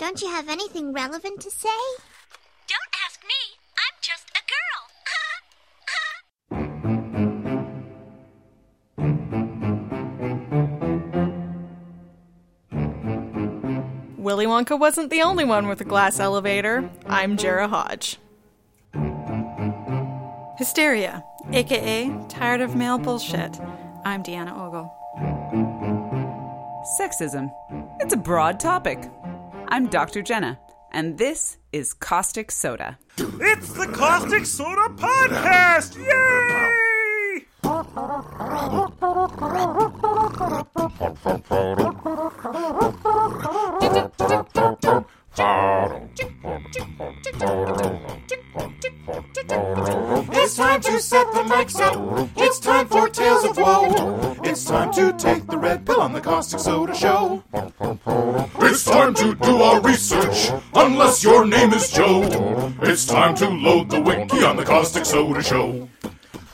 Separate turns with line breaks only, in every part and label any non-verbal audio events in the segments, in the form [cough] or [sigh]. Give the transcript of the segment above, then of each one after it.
Don't you have anything relevant to say?
Don't ask me. I'm just a girl. [laughs]
Willy Wonka wasn't the only one with a glass elevator. I'm Jarrah Hodge.
Hysteria, aka tired of male bullshit. I'm Deanna Ogle.
Sexism. It's a broad topic. I'm Dr. Jenna, and this is Caustic Soda.
It's the Caustic Soda Podcast! Yay! [laughs]
It's time to set the mics up. It's time for Tales of Woe. It's time to take the red pill on the Caustic Soda Show. It's time to do our research, unless your name is Joe. It's time to load the wiki on the Caustic Soda Show.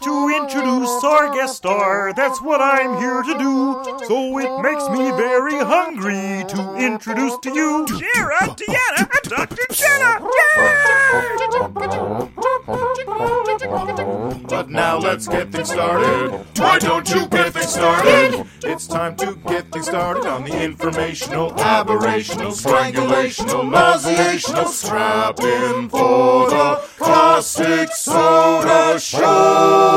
To introduce our guest star, that's what I'm here to do. So it makes me very hungry to introduce to you Jarrah, Deanna, and Dr. Jenna!
But now let's get things started. Why don't you get things started? It's time to get things started on the informational, aberrational, strangulational, nauseational, strap in for the Caustic Soda Show.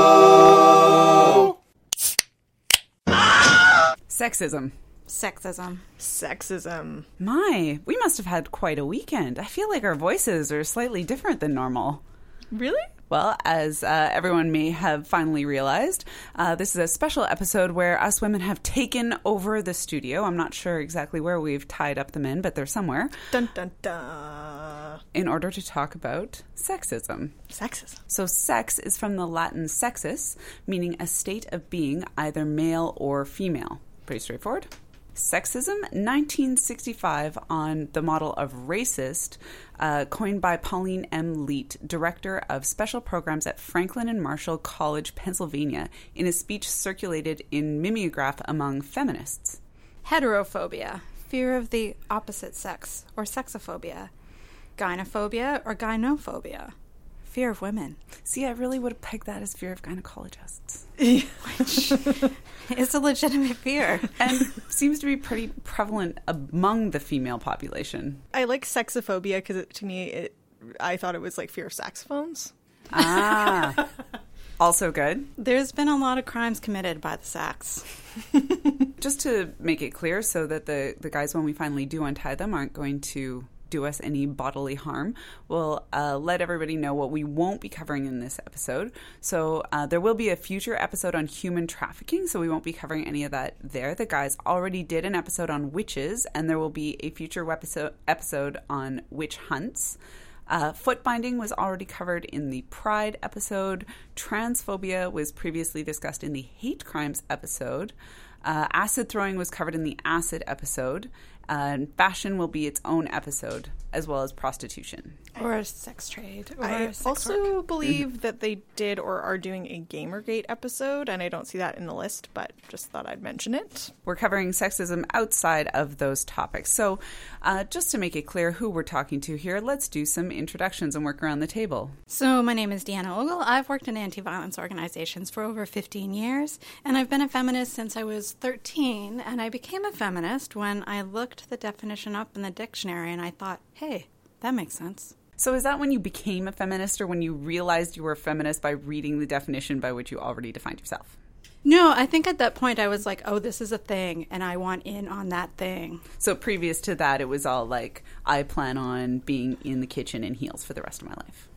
Sexism.
Sexism.
Sexism.
My, we must have had quite a weekend. I feel like our voices are slightly different than normal.
Really?
Well, as uh, everyone may have finally realized, uh, this is a special episode where us women have taken over the studio. I'm not sure exactly where we've tied up the men, but they're somewhere
Dun dun dun.
in order to talk about sexism.
Sexism.
So, sex is from the Latin sexus, meaning a state of being either male or female. Pretty straightforward. Sexism, 1965, on the model of racist, uh, coined by Pauline M. Leet, director of special programs at Franklin and Marshall College, Pennsylvania, in a speech circulated in mimeograph among feminists.
Heterophobia, fear of the opposite sex, or sexophobia. Gynophobia or gynophobia, fear of women.
See, I really would have pegged that as fear of gynecologists.
which [laughs] is a legitimate fear.
And seems to be pretty prevalent among the female population.
I like sexophobia because to me, it, I thought it was like fear of saxophones.
Ah. [laughs] also good.
There's been a lot of crimes committed by the sax.
Just to make it clear so that the, the guys, when we finally do untie them, aren't going to do us any bodily harm, we'll uh, let everybody know what we won't be covering in this episode. So uh, there will be a future episode on human trafficking, so we won't be covering any of that there. The guys already did an episode on witches, and there will be a future episode, on witch hunts. Uh, foot binding was already covered in the Pride episode. Transphobia was previously discussed in the Hate Crimes episode. Uh, acid throwing was covered in the acid episode. Uh, and fashion will be its own episode, as well as prostitution.
Or a sex trade. Or
I
sex
also
work.
believe that they did or are doing a Gamergate episode, and I don't see that in the list, but just thought I'd mention it.
We're covering sexism outside of those topics. So, uh, just to make it clear who we're talking to here, let's do some introductions and work around the table.
So, my name is Deanna Ogle. I've worked in anti violence organizations for over 15 years, and I've been a feminist since I was 13. And I became a feminist when I looked the definition up in the dictionary and I thought, hey, that makes sense.
So, is that when you became a feminist or when you realized you were a feminist by reading the definition by which you already defined yourself?
No, I think at that point I was like, oh, this is a thing, and I want in on that thing.
So, previous to that, it was all like, I plan on being in the kitchen in heels for the rest of my life.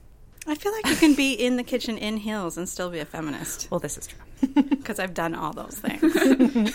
I feel like you can be in the kitchen in heels and still be a feminist
Well, this is true. [laughs]
because I've done all those things.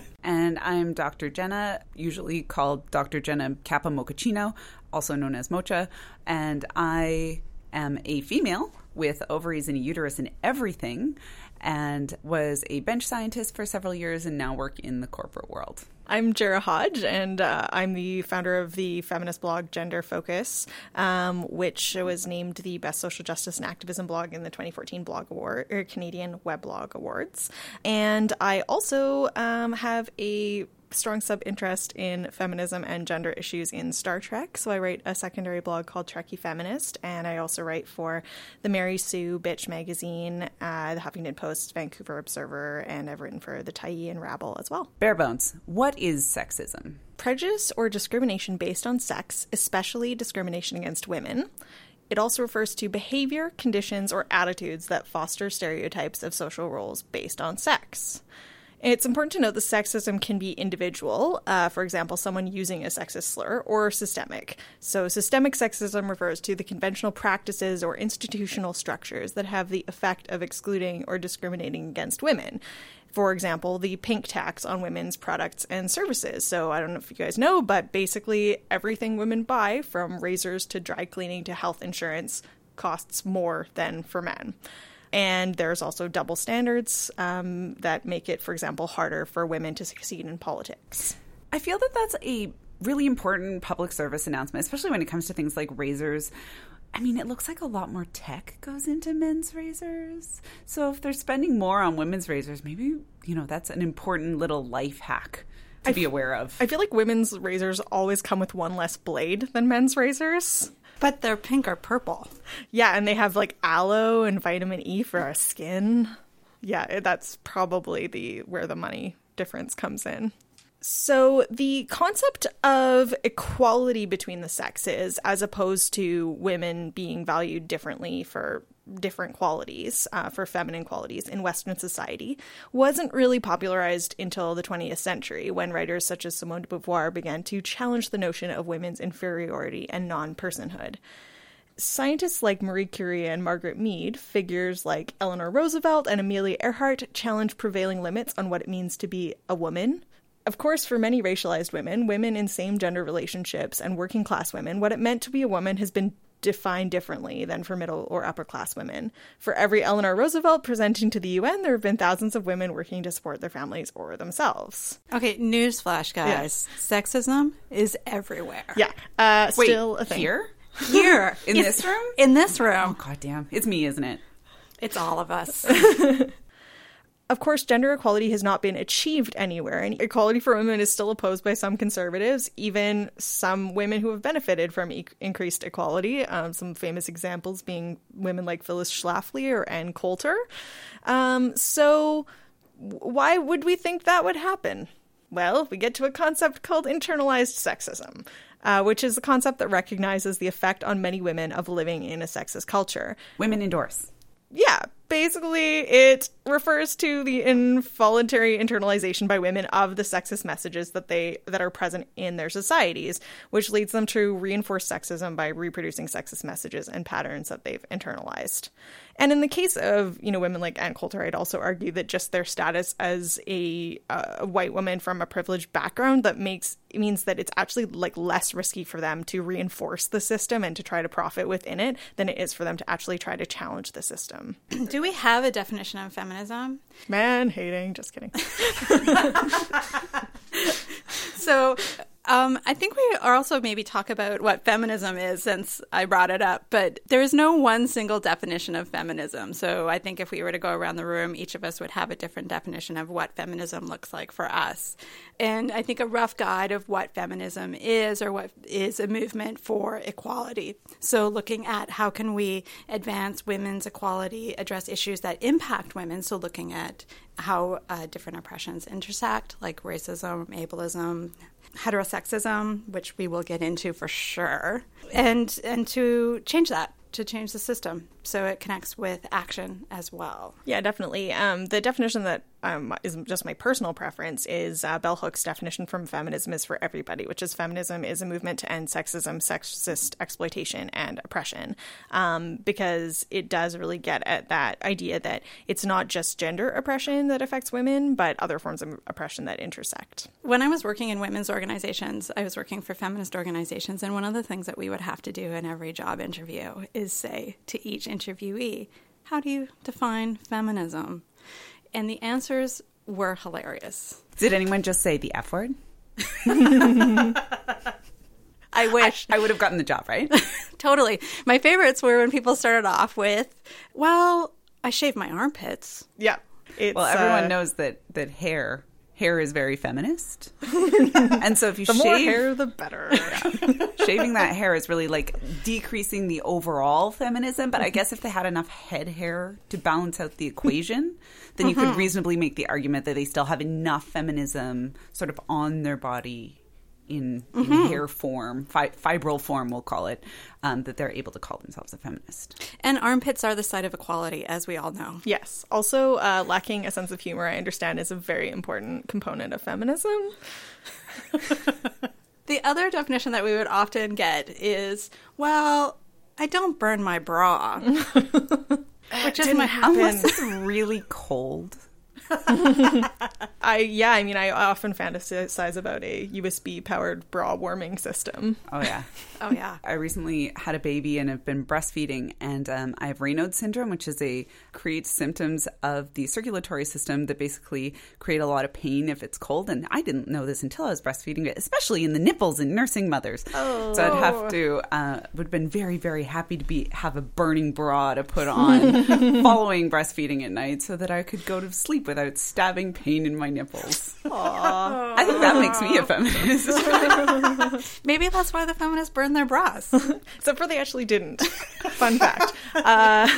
[laughs]
And I'm Dr. Jenna, usually called Dr. Jenna Kappa Mochaccino, also known as Mocha. And I am a female with ovaries and a uterus and everything, and was a bench scientist for several years and now work in the corporate world.
I'm Jarrah Hodge, and uh, I'm the founder of the feminist blog Gender Focus, um, which was named the best social justice and activism blog in the 2014 Blog Award or Canadian Weblog Awards. And I also um, have a strong sub interest in feminism and gender issues in Star Trek. So I write a secondary blog called Trekkie Feminist, and I also write for the Mary Sue Bitch magazine, uh, the Huffington Post, Vancouver Observer, and I've written for the Tyee and Rabble as well.
Bare bones. What is sexism?
Prejudice or discrimination based on sex, especially discrimination against women. It also refers to behavior, conditions, or attitudes that foster stereotypes of social roles based on sex. It's important to note that sexism can be individual, uh, for example, someone using a sexist slur, or systemic. So, systemic sexism refers to the conventional practices or institutional structures that have the effect of excluding or discriminating against women. For example, the pink tax on women's products and services. So, I don't know if you guys know, but basically everything women buy, from razors to dry cleaning to health insurance, costs more than for men. And there's also double standards um, that make it, for example, harder for women to succeed in politics.
I feel that that's a really important public service announcement, especially when it comes to things like razors. I mean, it looks like a lot more tech goes into men's razors. So if they're spending more on women's razors, maybe, you know, that's an important little life hack to be aware of.
I feel like women's razors always come with one less blade than men's razors.
But they're pink or purple.
Yeah, and they have like aloe and vitamin E for our skin. Yeah, that's probably the where the money difference comes in. So the concept of equality between the sexes, as opposed to women being valued differently for different qualities, uh, for feminine qualities in Western society, wasn't really popularized until the 20th century when writers such as Simone de Beauvoir began to challenge the notion of women's inferiority and non personhood scientists like Marie Curie and Margaret Mead, figures like Eleanor Roosevelt and Amelia Earhart challenge prevailing limits on what it means to be a woman. Of course, for many racialized women, women in same gender relationships, and working class women, what it meant to be a woman has been defined differently than for middle or upper class women. For every Eleanor Roosevelt presenting to the UN, there have been thousands of women working to support their families or themselves.
Okay, newsflash, guys. Sexism is everywhere.
Yeah, uh,
Wait,
still a thing.
here? [laughs]
Here.
In
Yes.
this room?
In this room.
God damn. It's me, isn't it?
It's all of us. [laughs]
Of course, gender equality has not been achieved anywhere, and equality for women is still opposed by some conservatives, even some women who have benefited from e- increased equality. Um, some famous examples being women like Phyllis Schlafly or Ann Coulter. Um, so, why would we think that would happen? Well, we get to a concept called internalized sexism, uh, which is a concept that recognizes the effect on many women of living in a sexist culture
Women endorse.
yeah, basically it refers to the involuntary internalization by women of the sexist messages that they that are present in their societies, which leads them to reinforce sexism by reproducing sexist messages and patterns that they've internalized. And in the case of you know women like Ann Coulter, I'd also argue that just their status as a, uh, white woman from a privileged background that makes means that it's actually like less risky for them to reinforce the system and to try to profit within it than it is for them to actually try to challenge the system. [clears throat]
Do we have a definition of feminism?
Man hating, just kidding. [laughs]
So, um, I think we are also maybe talk about what feminism is since I brought it up, but there is no one single definition of feminism. So, I think if we were to go around the room, each of us would have a different definition of what feminism looks like for us. And I think a rough guide of what feminism is or what is a movement for equality. So, looking at how can we advance women's equality, address issues that impact women. So, looking at how uh, different oppressions intersect, like racism, ableism, heterosexism, which we will get into for sure, and and to change that, to change the system so it connects with action as well.
Yeah, definitely. Um, the definition that um, is just my personal preference is uh, Bell Hooks' definition from Feminism is for Everybody, which is feminism is a movement to end sexism, sexist exploitation, and oppression. Um, because it does really get at that idea that it's not just gender oppression that affects women, but other forms of oppression that intersect.
When I was working in women's organizations, I was working for feminist organizations, and one of the things that we would have to do in every job interview is say to each interviewee, How do you define feminism? And the answers were hilarious.
Did anyone just say the F word? [laughs]
I wish.
I would have gotten the job, right? [laughs]
totally. My favorites were when people started off with, Well, I shave my armpits.
Yeah. It's,
well, everyone
uh,
knows that that hair hair is very feminist. [laughs] and so if you
The
shave
more hair, the better. [laughs]
shaving that hair is really like decreasing the overall feminism. But I guess if they had enough head hair to balance out the equation, then you could mm-hmm. reasonably make the argument that they still have enough feminism sort of on their body in, in hair form, fi- fibril form, we'll call it, um, that they're able to call themselves a feminist.
And armpits are the site of equality, as we all know.
Yes. Also, uh, lacking a sense of humor, I understand, is a very important component of feminism. [laughs]
The other definition that we would often get is, well, I don't burn my bra. [laughs] Which is my
Unless it's really cold. [laughs]
I yeah, I mean, I often fantasize about a USB powered bra warming system.
Oh, yeah. [laughs]
Oh yeah.
I recently had a baby and have been breastfeeding, and um, I have Raynaud's syndrome, which is a creates symptoms of the circulatory system that basically create a lot of pain if it's cold. And I didn't know this until I was breastfeeding, especially in the nipples in nursing mothers. Oh. So I'd have to uh, would have been very very happy to be have a burning bra to put on [laughs] following breastfeeding at night, so that I could go to sleep without stabbing pain in my nipples. I think that makes me a feminist. [laughs]
Maybe that's why the feminists burn their bras. [laughs]
Except for they actually didn't. Fun fact. Uh,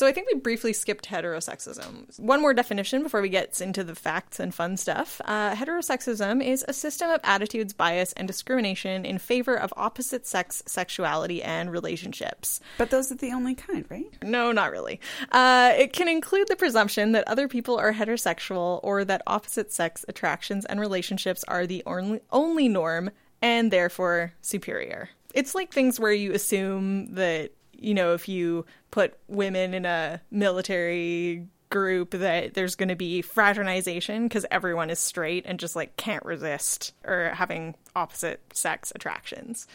so I think we briefly skipped heterosexism. One more definition before we get into the facts and fun stuff. Uh, heterosexism is a system of attitudes, bias, and discrimination in favor of opposite sex sexuality and relationships.
but those are the only kind, right?
No, not really. Uh, it can include the presumption that other people are heterosexual or that opposite sex attractions and relationships are the only, only norm and therefore superior. It's like things where you assume that, you know, if you put women in a military group that there's going to be fraternization because everyone is straight and just like can't resist or having opposite sex attractions.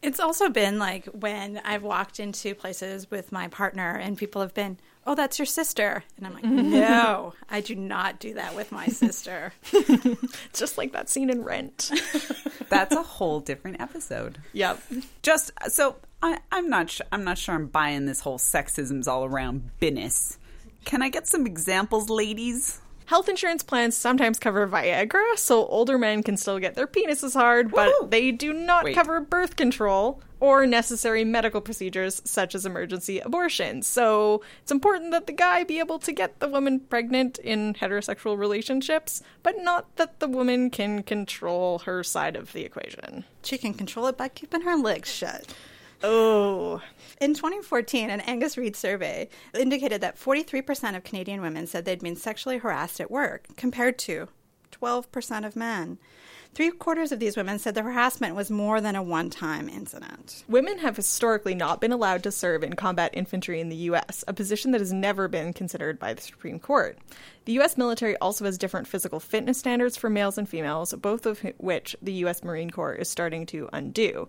It's also been like when I've walked into places with my partner and people have been, oh, that's your sister. And I'm like, mm-hmm. no, [laughs] I do not do that with my sister. [laughs]
Just like that scene in Rent. [laughs]
That's a whole different episode.
yep.
Just so I, I'm not sure. I'm not sure. I'm buying this whole sexism's all around business. Can I get some examples, ladies?
Health insurance plans sometimes cover Viagra, so older men can still get their penises hard, but
Woohoo!
they do not
Wait.
cover birth control or necessary medical procedures such as emergency abortion. So it's important that the guy be able to get the woman pregnant in heterosexual relationships, but not that the woman can control her side of the equation.
She can control it by keeping her legs shut.
Oh,
In 2014, an Angus Reid survey indicated that 43% of Canadian women said they'd been sexually harassed at work, compared to 12% of men. Three quarters of these women said the harassment was more than a one time incident.
Women have historically not been allowed to serve in combat infantry in the U.S., a position that has never been considered by the Supreme Court. The U.S. military also has different physical fitness standards for males and females, both of which the U.S. Marine Corps is starting to undo.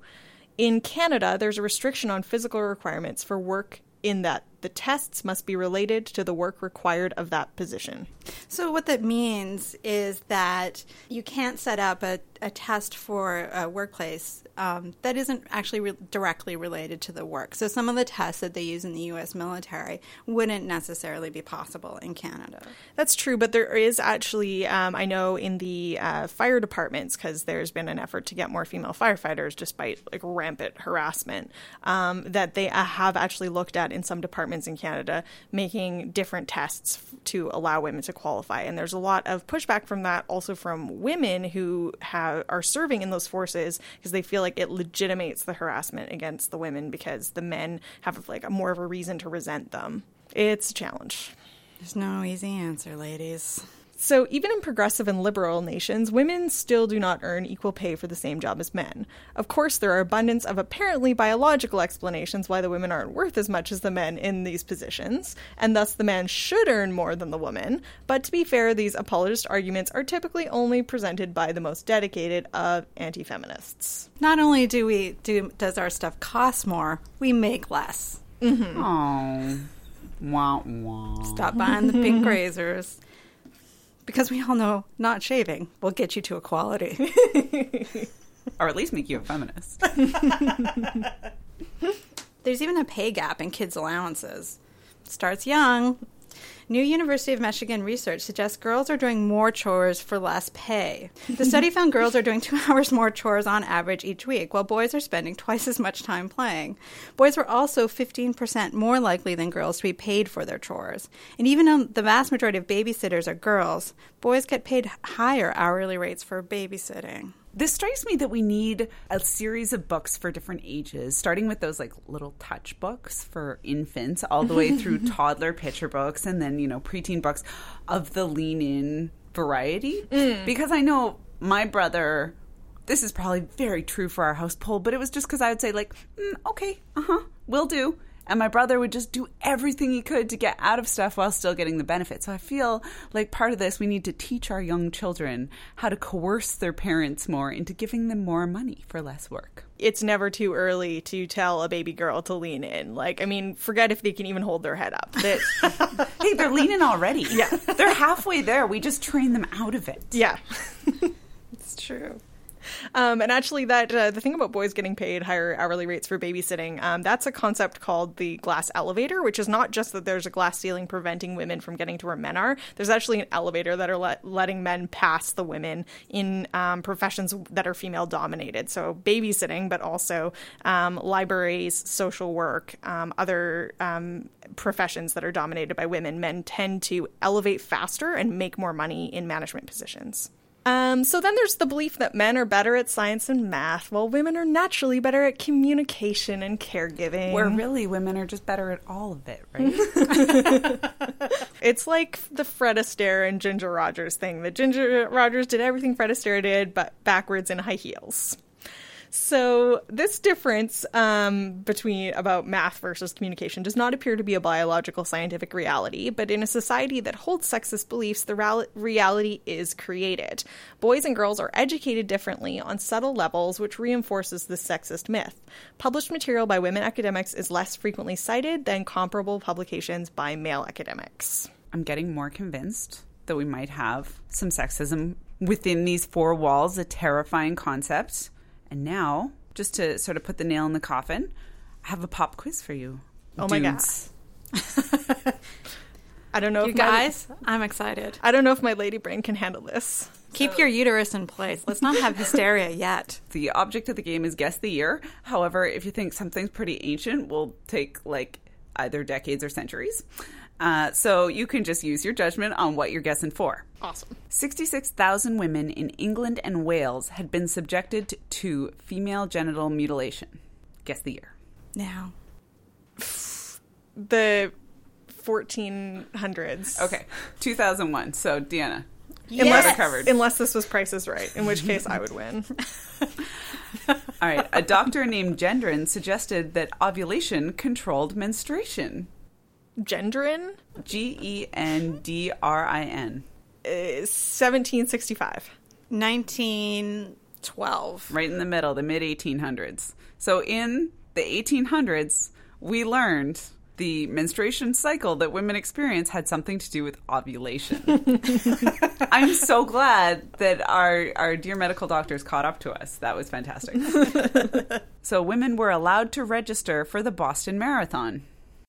In Canada, there's a restriction on physical requirements for work in that the tests must be related to the work required of that position.
So, what that means is that you can't set up a, a test for a workplace um, that isn't actually re- directly related to the work. So, some of the tests that they use in the U.S. military wouldn't necessarily be possible in Canada.
That's true, but there is actually, um, I know in the uh, fire departments, because there's been an effort to get more female firefighters despite like rampant harassment, um, that they uh, have actually looked at in some departments in Canada making different tests to allow women to qualify. And there's a lot of pushback from that also from women who have, are serving in those forces because they feel like it legitimates the harassment against the women because the men have like a more of a reason to resent them. It's a challenge.
There's no easy answer, ladies.
So, even in progressive and liberal nations, women still do not earn equal pay for the same job as men. Of course, there are abundance of apparently biological explanations why the women aren't worth as much as the men in these positions, and thus the man should earn more than the woman. But to be fair, these apologist arguments are typically only presented by the most dedicated of anti feminists.
Not only do we do does our stuff cost more, we make less. Mm-hmm.
Oh, wah wah.
Stop buying the pink [laughs] razors. Because we all know not shaving will get you to equality.
Or at least make you a feminist. [laughs]
There's even a pay gap in kids' allowances. Starts young. New University of Michigan research suggests girls are doing more chores for less pay. The study [laughs] found girls are doing two [laughs] hours more chores on average each week, while boys are spending twice as much time playing. Boys were also 15% more likely than girls to be paid for their chores. And even though the vast majority of babysitters are girls, boys get paid higher hourly rates for babysitting.
This strikes me that we need a series of books for different ages, starting with those like little touch books for infants, all the way through [laughs] toddler picture books, and then, you know, preteen books of the lean in variety. Because I know my brother, this is probably very true for our household, but it was just because I would say, like, mm, okay, uh huh, will do. And my brother would just do everything he could to get out of stuff while still getting the benefit. So I feel like part of this, we need to teach our young children how to coerce their parents more into giving them more money for less work.
It's never too early to tell a baby girl to lean in. Like, I mean, forget if they can even hold their head up. That, [laughs]
Hey, they're leaning already. Yeah. They're halfway there. We just train them out of it.
yeah. [laughs]
It's true.
Um, and actually, that uh, the thing about boys getting paid higher hourly rates for babysitting, um, that's a concept called the glass elevator, which is not just that there's a glass ceiling preventing women from getting to where men are. There's actually an elevator that are let, letting men pass the women in um, professions that are female dominated. So babysitting, but also um, libraries, social work, um, other um, professions that are dominated by women. Men tend to elevate faster and make more money in management positions. Um, so then there's the belief that men are better at science and math, while women are naturally better at communication and caregiving.
Where really women are just better at all of it, right? [laughs]
It's like the Fred Astaire and Ginger Rogers thing. That Ginger Rogers did everything Fred Astaire did, but backwards in high heels. So this difference um, between about math versus communication does not appear to be a biological scientific reality, but in a society that holds sexist beliefs, the real- reality is created. Boys and girls are educated differently on subtle levels, which reinforces the sexist myth. Published material by women academics is less frequently cited than comparable publications by male academics.
I'm getting more convinced that we might have some sexism within these four walls, a terrifying concept. And now, just to sort of put the nail in the coffin, I have a pop quiz for you.
Oh my God. [laughs] I don't know
You
if my-
guys, I'm excited.
I don't know if my lady brain can handle this.
Keep your uterus in place. Let's not have hysteria [laughs] yet.
The object of the game is guess the year. However, if you think something's pretty ancient, we'll take like either decades or centuries. Uh, so you can just use your judgment on what you're guessing for.
Awesome.
66,000 women in England and Wales had been subjected to female genital mutilation. Guess the year.
Now,
The 1400s.
Okay, 2001. So, Deanna.
Unless,
Yes! covered.
unless this was Price is Right, in which case I would win. [laughs]
All right, a doctor named Gendrin suggested that ovulation controlled menstruation.
Gendrin
G E N D R I N.
Uh, is 1765.
1912.
Right in the middle, the mid 1800s. So, in the 1800s, we learned the menstruation cycle that women experience had something to do with ovulation. [laughs] I'm so glad that our, our dear medical doctors caught up to us. That was fantastic. [laughs] so, women were allowed to register for the Boston Marathon.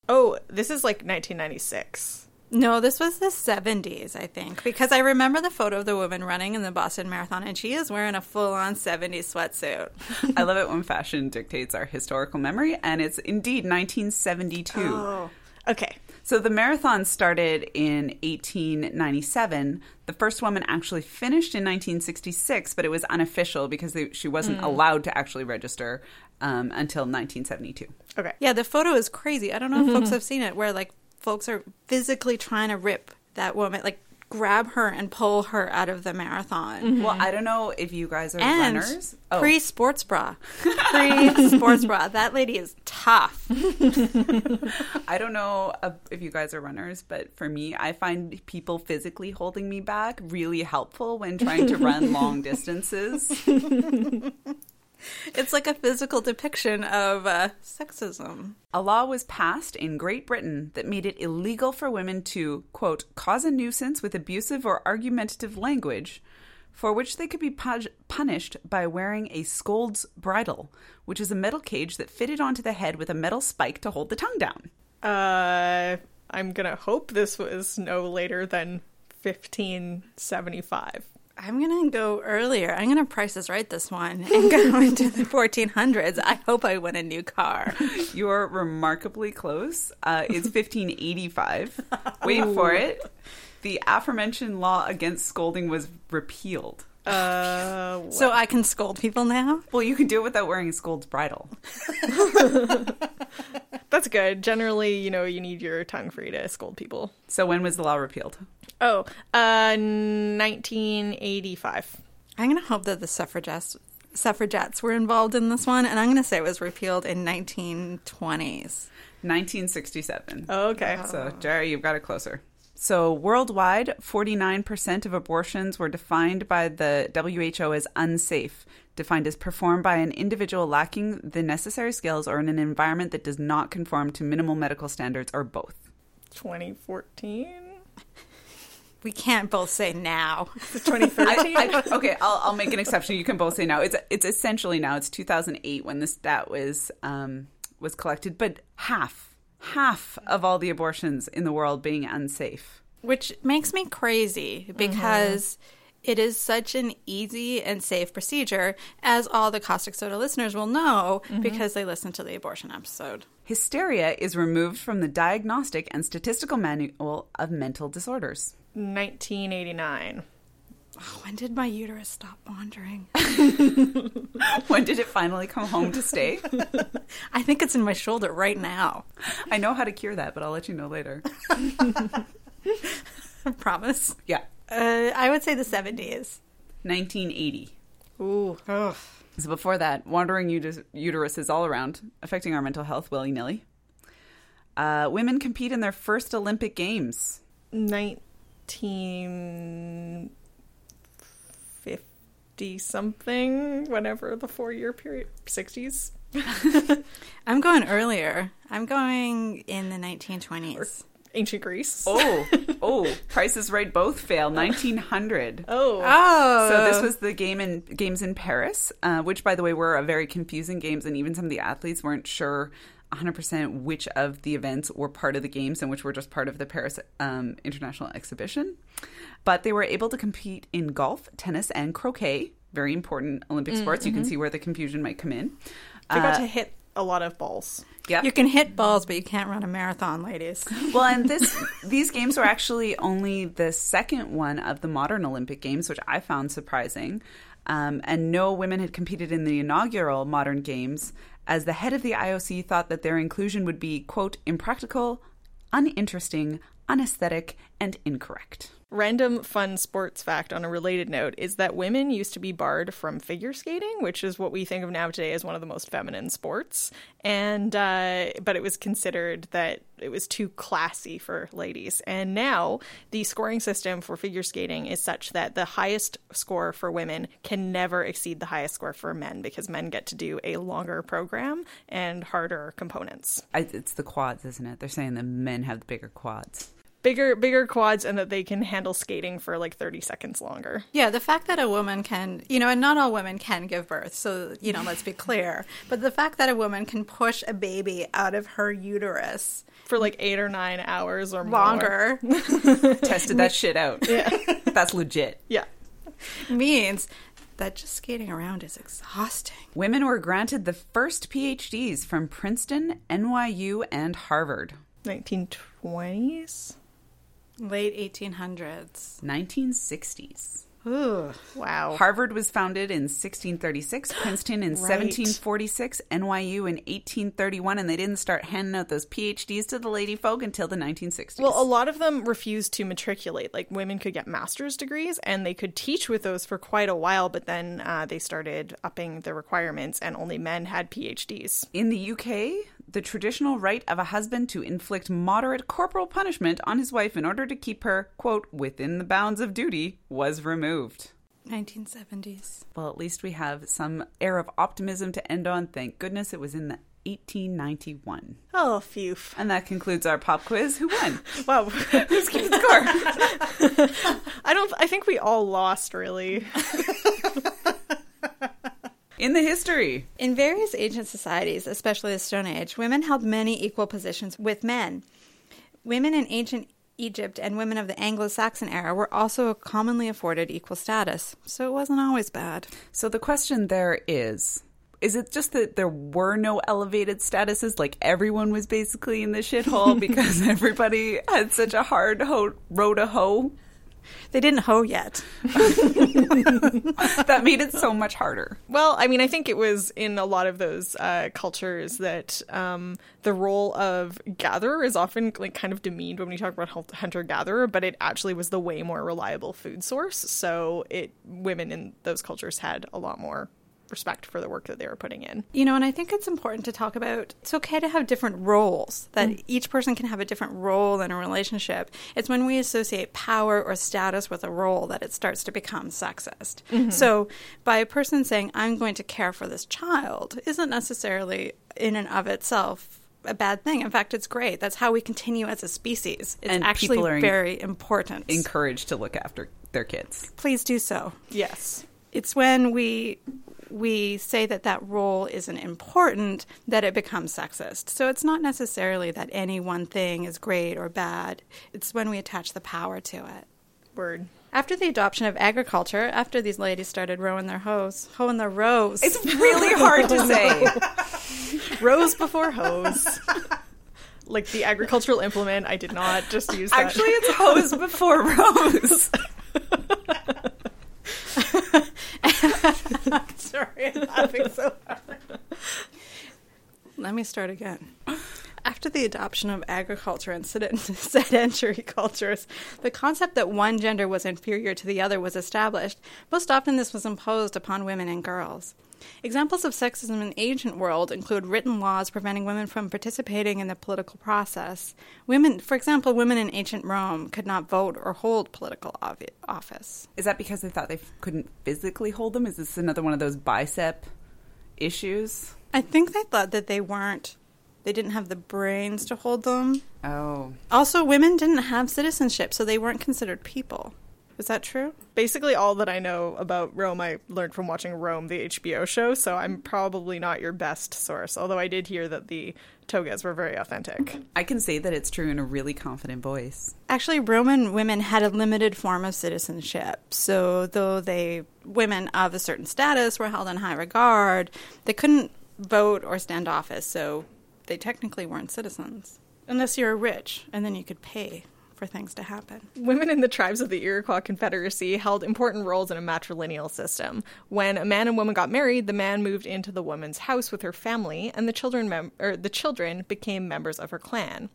Oh, this is like 1996.
No, this was the 70s, I think, because I remember the photo of the woman running in the Boston Marathon, and she is wearing a full on 70s sweatsuit. [laughs]
I love it when fashion dictates our historical memory, and it's indeed 1972.
Oh. Okay.
So the marathon started in 1897. The first woman actually finished in 1966, but it was unofficial because they, she wasn't mm. allowed to actually register um, until 1972.
Okay.
Yeah, the photo is crazy. I don't know if folks have seen it, where like folks are physically trying to rip that woman, like grab her and pull her out of the marathon.
Well, I don't know if you guys are
And
runners. Oh,
pre sports bra. [laughs] Pre sports bra. That lady is tough. [laughs]
I don't know uh, if you guys are runners, but for me, I find people physically holding me back really helpful when trying to run long [laughs] distances. [laughs]
It's like a physical depiction of uh, sexism.
A law was passed in Great Britain that made it illegal for women to, quote, cause a nuisance with abusive or argumentative language, for which they could be pu- punished by wearing a scold's bridle, which is a metal cage that fitted onto the head with a metal spike to hold the tongue down.
Uh, I'm gonna hope this was no later than 1575.
I'm going to go earlier. I'm going to price this right this one [laughs] and go into the 1400s. I hope I win a new car. [laughs]
You're remarkably close. Uh, it's 1585. Wait for it. The aforementioned law against scolding was repealed.
Uh,
So I can scold people now?
Well, you can do it without wearing a scold's bridle. [laughs]
that's good. Generally, you know, you need your tongue free to scold people.
So when was the law repealed?
Oh, uh, 1985.
I'm going to hope that the suffragettes suffragettes were involved in this one and I'm going to say it was repealed in 1920s.
1967.
Okay.
So, Jerry, you've got it closer. So, worldwide, 49% of abortions were defined by the WHO as unsafe, defined as performed by an individual lacking the necessary skills or in an environment that does not conform to minimal medical standards or both.
2014.
We can't both say now.
2013.
I, I, okay, I'll, I'll make an exception. You can both say now. It's it's essentially now. It's 2008 when the stat was um, was collected, but half half of all the abortions in the world being unsafe.
Which makes me crazy because it is such an easy and safe procedure, as all the Caustic Soda listeners will know mm-hmm. because they listened to the abortion episode.
Hysteria is removed from the Diagnostic and Statistical Manual of Mental Disorders.
1989.
When did my uterus stop wandering? [laughs]
When did it finally come home to stay? [laughs]
I think it's in my shoulder right now.
I know how to cure that, but I'll let you know later. [laughs]
Promise.
Yeah.
Uh, I would say the 70s.
1980.
Ooh.
Ugh.
So before that, wandering uterus- is all around, affecting our mental health willy nilly. Uh, women compete in their first Olympic Games.
1950 something, whenever the four year period, 60s. [laughs]
I'm going earlier. I'm going in the 1920s.
Ancient Greece.
Oh, [laughs] oh, prices Right both fail. 1900.
Oh. [laughs]
Oh,
So this was the game in games in Paris, uh, which, by the way, were a very confusing games, and even some of the athletes weren't sure 100% which of the events were part of the games and which were just part of the Paris um, International Exhibition. But they were able to compete in golf, tennis, and croquet. Very important Olympic sports. You can see where the confusion might come in.
They got
Uh,
to hit a lot of balls.
yeah.
You can hit balls, but you can't run a marathon, ladies. [laughs]
Well, and this these games were actually only the second one of the modern Olympic Games, which I found surprising. Um, and no women had competed in the inaugural modern games, as the head of the IOC thought that their inclusion would be quote impractical, uninteresting, unesthetic, and incorrect.
Random fun sports fact on a related note is that women used to be barred from figure skating, which is what we think of now today as one of the most feminine sports. And uh, but it was considered that it was too classy for ladies. And now the scoring system for figure skating is such that the highest score for women can never exceed the highest score for men because men get to do a longer program and harder components.
It's the quads, isn't it? They're saying that men have the bigger quads.
Bigger bigger quads and that they can handle skating for like 30 seconds longer.
Yeah, the fact that a woman can, you know, and not all women can give birth, so, you know, let's be [laughs] clear. But the fact that a woman can push a baby out of her uterus
For like eight or nine hours or more.
longer [laughs]
Tested that shit out. [laughs] Yeah. That's legit.
Yeah.
means that just skating around is exhausting.
Women were granted the first PhDs from Princeton, NYU, and Harvard.
1920s?
Late 1800s.
1960s.
Ooh.
Wow.
Harvard was founded in 1636, [gasps] Princeton in 1746, NYU in 1831, and they didn't start handing out those PhDs to the lady folk until the 1960s.
Well, a lot of them refused to matriculate. Like women could get master's degrees and they could teach with those for quite a while, but then uh, they started upping the requirements and only men had PhDs.
in the UK, the traditional right of a husband to inflict moderate corporal punishment on his wife in order to keep her, quote, within the bounds of duty was removed.
1970s.
Well, at least we have some air of optimism to end on. Thank goodness it was in the 1891.
Oh, phew.
And that concludes our pop quiz. Who won? [laughs]
Wow.
Who's keeping score? [laughs]
I don't, I think we all lost, really. [laughs]
In the history.
In various ancient societies, especially the Stone Age, women held many equal positions with men. Women in ancient Egypt and women of the Anglo Saxon era were also commonly afforded equal status, so it wasn't always bad.
So the question there is is it just that there were no elevated statuses like everyone was basically in the shithole [laughs] because everybody had such a hard ho- row to hoe
They didn't hoe yet. [laughs]
that made it so much harder
Well, I mean, I think it was in a lot of those uh, cultures that um, the role of gatherer is often like kind of demeaned when we talk about hunter gatherer, but it actually was the way more reliable food source. So it women in those cultures had a lot more respect for the work that they were putting in.
You know, and I think it's important to talk about it's okay to have different roles, that mm. each person can have a different role in a relationship. It's when we associate power or status with a role that it starts to become sexist. Mm-hmm. So, by a person saying, I'm going to care for this child, isn't necessarily in and of itself a bad thing. In fact, it's great. That's how we continue as a species. It's
And
actually
people are en-
very important.
encouraged to look after their kids
Please do so
Yes.
it's when we we say that that role isn't important that it becomes sexist. So it's not necessarily that any one thing is great or bad. It's when we attach the power to it.
Word.
After the adoption of agriculture, after these ladies started rowing their hoes, hoeing their rows.
it's really hard to say [laughs]
Rows before hose. like the agricultural implement, I did not just use that.
actually it's hose before rose [laughs]
I'm laughing so [laughs] hard. Let me start again. After the adoption of agriculture and sed- [laughs] sedentary cultures, the concept that one gender was inferior to the other was established. Most often, this was imposed upon women and girls. Examples of sexism in the ancient world include written laws preventing women from participating in the political process. Women, for example, women in ancient Rome could not vote or hold political office.
is that because they thought they couldn't physically hold them is this another one of those bicep issues
I think they thought that they weren't, they didn't have the brains to hold them.
oh
Also, women didn't have citizenship, so they weren't considered people. Is that true?
Basically, all that I know about Rome, I learned from watching Rome, the HBO show, so I'm probably not your best source, although I did hear that the togas were very authentic.
I can say that it's true in a really confident voice.
Actually, Roman women had a limited form of citizenship. So, though they women of a certain status were held in high regard, they couldn't vote or stand office. So, they technically weren't citizens unless you were rich, and then you could pay for things to happen.
Women in the tribes of the Iroquois Confederacy held important roles in a matrilineal system. When a man and woman got married, the man moved into the woman's house with her family, and the children mem- or the children became members of her clan.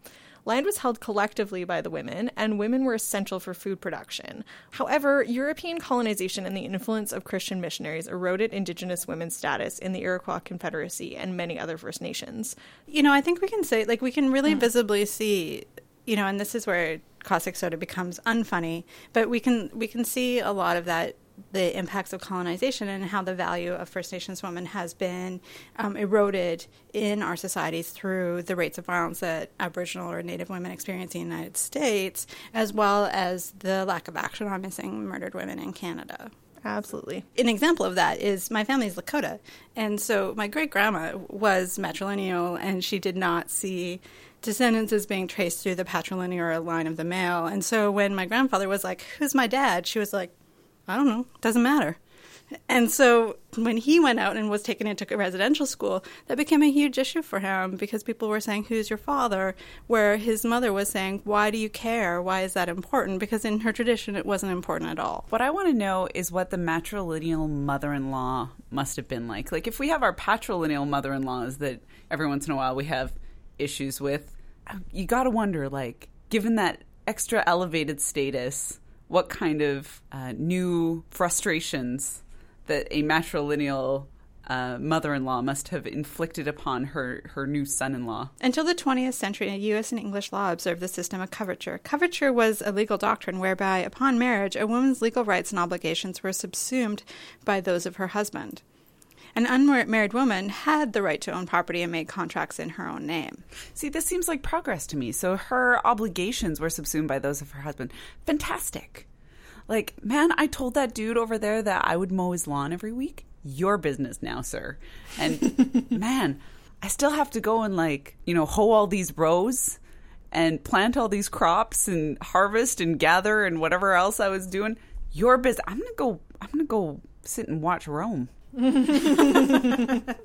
Land was held collectively by the women, and women were essential for food production. However, European colonization and the influence of Christian missionaries eroded Indigenous women's status in the Iroquois Confederacy and many other First Nations.
You know, I think we can say, like, we can really mm. visibly see, you know, and this is where caustic soda becomes unfunny, but we can we can see a lot of that the impacts of colonization and how the value of First Nations women has been um, eroded in our societies through the rates of violence that Aboriginal or Native women experience in the United States, as well as the lack of action on missing murdered women in Canada
Absolutely.
an example of that is my family's Lakota. And so my great grandma was matrilineal and she did not see descendants as being traced through the patrilineal line of the male. And so when my grandfather was like, Who's my dad? She was like, I don't know, doesn't matter. And so when he went out and was taken into a residential school, that became a huge issue for him because people were saying, Who's your father? Where his mother was saying, Why do you care? Why is that important? Because in her tradition, it wasn't important at all.
What I want to know is what the matrilineal mother in law must have been like. Like, if we have our patrilineal mother in laws that every once in a while we have issues with, you got to wonder, like, given that extra elevated status, what kind of uh, new frustrations that a matrilineal uh, mother-in-law must have inflicted upon her her new son-in-law.
Until the 20th century, U.S. and English law observed the system of coverture. Coverture was a legal doctrine whereby, upon marriage, a woman's legal rights and obligations were subsumed by those of her husband. An unmarried woman had the right to own property and make contracts in her own name.
See, this seems like progress to me. So her obligations were subsumed by those of her husband. Fantastic. Like, man, I told that dude over there that I would mow his lawn every week. Your business now, sir. And [laughs] man, I still have to go and like, you know, hoe all these rows and plant all these crops and harvest and gather and whatever else I was doing. Your business. I'm gonna go. I'm gonna go sit and watch Rome. [laughs]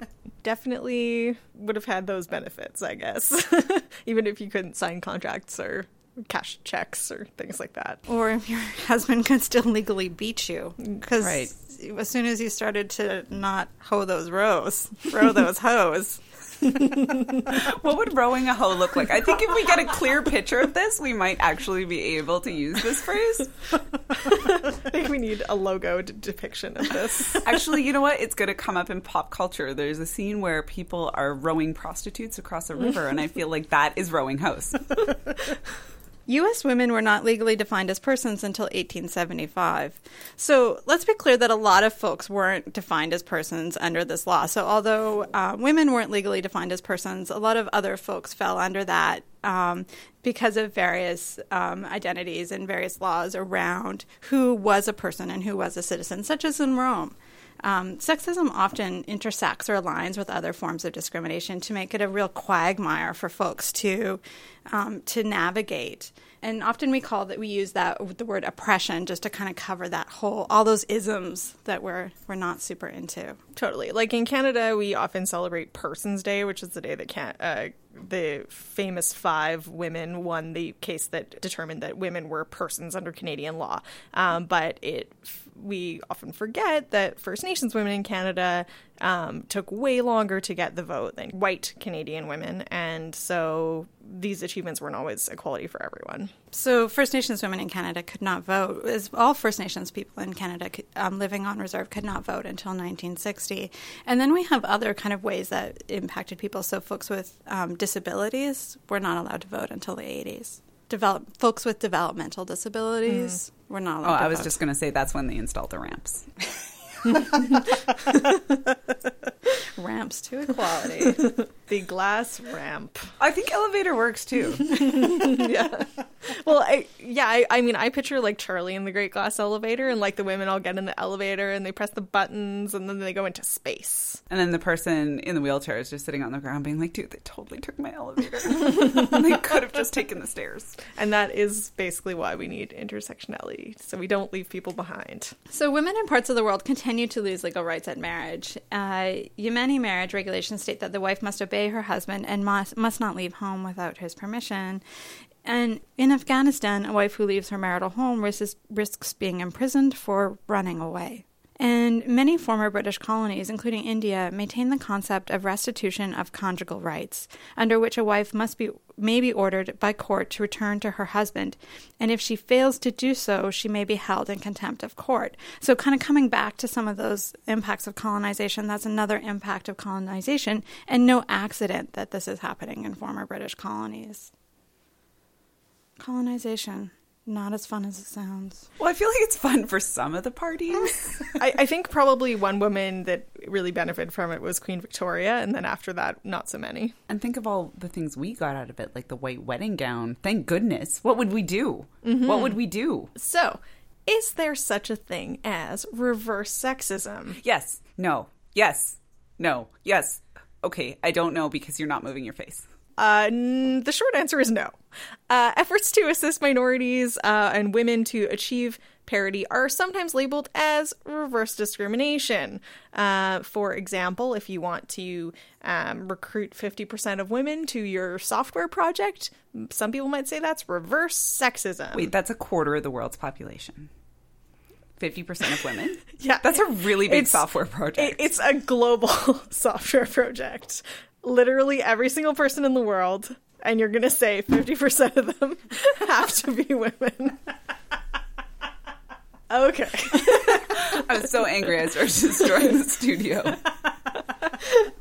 Definitely would have had those benefits, I guess. [laughs] Even if you couldn't sign contracts or cash checks or things like that.
Or if your [laughs] husband could still legally beat you. Mm, because
Right.
as soon as you started to not hoe those rows, row those hoes, [laughs]
What would rowing a hoe look like? I think if we get a clear picture of this, we might actually be able to use this phrase. [laughs]
I think we need a logo d- depiction of this.
Actually, you know what? It's going to come up in pop culture. There's a scene where people are rowing prostitutes across a river, and I feel like that is rowing hoes. [laughs]
U.S. women were not legally defined as persons until 1875. So let's be clear that a lot of folks weren't defined as persons under this law. So although uh, women weren't legally defined as persons, a lot of other folks fell under that um, because of various um, identities and various laws around who was a person and who was a citizen, such as in Rome. Um, sexism often intersects or aligns with other forms of discrimination to make it a real quagmire for folks to um, to navigate. And often we call that we use that the word oppression just to kind of cover that whole all those isms that we're we're not super into.
Totally. Like in Canada, we often celebrate Persons Day, which is the day that can, uh, the famous five women won the case that determined that women were persons under Canadian law. Um, but it, we often forget that First Nations women in Canada um, took way longer to get the vote than white Canadian women, and so these achievements weren't always equality for everyone.
So First Nations women in Canada could not vote. As all First Nations people in Canada could, um, living on reserve could not vote until 1960. And then we have other kind of ways that impacted people. So folks with um, disabilities were not allowed to vote until the 80s. Develop, folks with developmental disabilities were not
Oh,
allowed to
I was
vote.
just going to say that's when they installed the ramps. [laughs]
ramps to equality. [laughs]
The glass ramp.
I think elevator works too. [laughs] [laughs]
yeah. Well, I, yeah, I, I mean, I picture like Charlie in the Great Glass Elevator, and like the women all get in the elevator and they press the buttons, and then they go into space.
And then the person in the wheelchair is just sitting on the ground being like, dude, they totally took my elevator. [laughs] they could have just taken the stairs.
And that is basically why we need intersectionality, so we don't leave people behind.
So, women in parts of the world continue to lose legal rights at marriage. Uh, Yemeni marriage regulations state that the wife must obey her husband and must, must not leave home without his permission. And in Afghanistan, a wife who leaves her marital home risks, risks being imprisoned for running away. And many former British colonies, including India, maintain the concept of restitution of conjugal rights, under which a wife must be may be ordered by court to return to her husband, and if she fails to do so, she may be held in contempt of court. So, kind of coming back to some of those impacts of colonization, that's another impact of colonization, and no accident that this is happening in former British colonies. Colonization. Not as fun as it sounds.
Well, I feel like it's fun for some of the parties. [laughs]
I, I think probably one woman that really benefited from it was Queen Victoria, and then after that, not so many.
and think of all the things we got out of it, like the white wedding gown. Thank goodness. What would we do? Mm-hmm. What would we do?
So, is there such a thing as reverse sexism?
Yes. No. Yes. No. Yes. Okay. I don't know because you're not moving your face.
Uh, n- the short answer is no. Uh, efforts to assist minorities uh, and women to achieve parity are sometimes labeled as reverse discrimination. Uh, for example, if you want to um, recruit 50% of women to your software project, some people might say that's reverse sexism.
Wait, that's a quarter of the world's population. 50% of women? [laughs]
Yeah.
That's a really big software project.
It- it's a global [laughs] software project. Literally every single person in the world, and you're going to say 50% of them [laughs] have to be women. Okay. [laughs]
I was so angry I started destroying the studio. [laughs]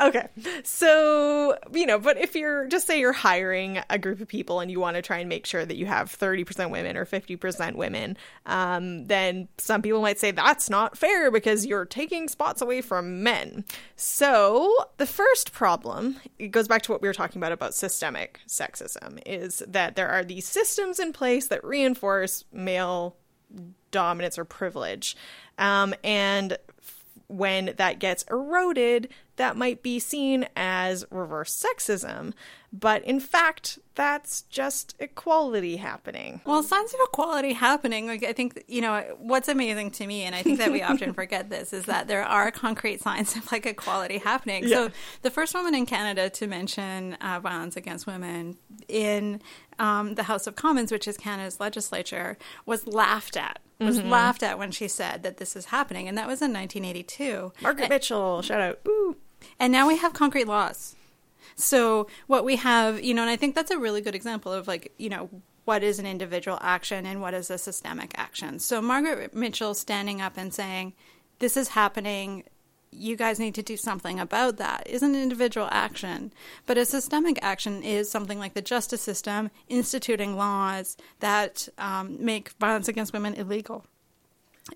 Okay. So, you know, but if you're just say you're hiring a group of people and you want to try and make sure that you have 30% women or 50% women, um, then some people might say that's not fair because you're taking spots away from men. So, the first problem, it goes back to what we were talking about about systemic sexism, is that there are these systems in place that reinforce male dominance or privilege. Um, and when that gets eroded, that might be seen as reverse sexism. But in fact, that's just equality happening.
Well, signs of equality happening. Like I think you know what's amazing to me, and I think that we often [laughs] forget this is that there are concrete signs of like equality happening. So the first woman in Canada to mention uh, violence against women in um, the House of Commons, which is Canada's legislature, was laughed at. Was laughed at when she said that this is happening, and that was in 1982.
Margaret Mitchell, shout out. Ooh.
And now we have concrete laws. So what we have, you know, and I think that's a really good example of like, you know, what is an individual action and what is a systemic action. So Margaret Mitchell standing up and saying, "This is happening. You guys need to do something about that." Is an individual action, but a systemic action is something like the justice system instituting laws that um, make violence against women illegal,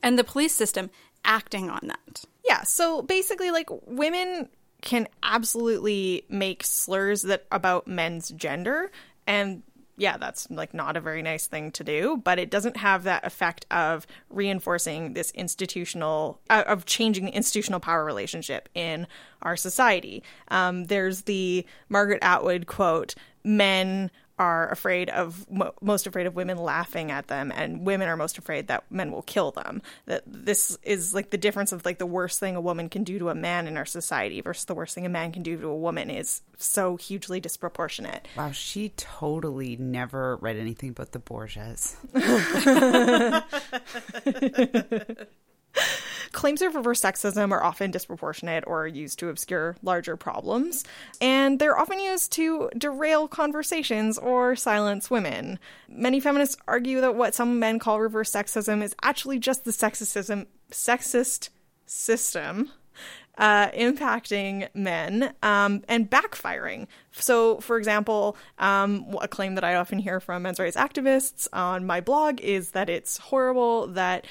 and the police system acting on that.
Yeah, so basically like women can absolutely make slurs that about men's gender and yeah, that's like not a very nice thing to do, but it doesn't have that effect of reinforcing this institutional, uh, of changing the institutional power relationship in our society. Um, there's the Margaret Atwood quote men are afraid of most afraid of women laughing at them and women are most afraid that men will kill them that this is like the difference of like the worst thing a woman can do to a man in our society versus the worst thing a man can do to a woman is so hugely disproportionate
Wow, she totally never read anything but the Borgias. [laughs] [laughs] [laughs]
Claims of reverse sexism are often disproportionate or used to obscure larger problems, and they're often used to derail conversations or silence women. Many feminists argue that what some men call reverse sexism is actually just the sexism, sexist system uh, impacting men um, and backfiring. So, for example, um, a claim that I often hear from men's rights activists on my blog is that it's horrible that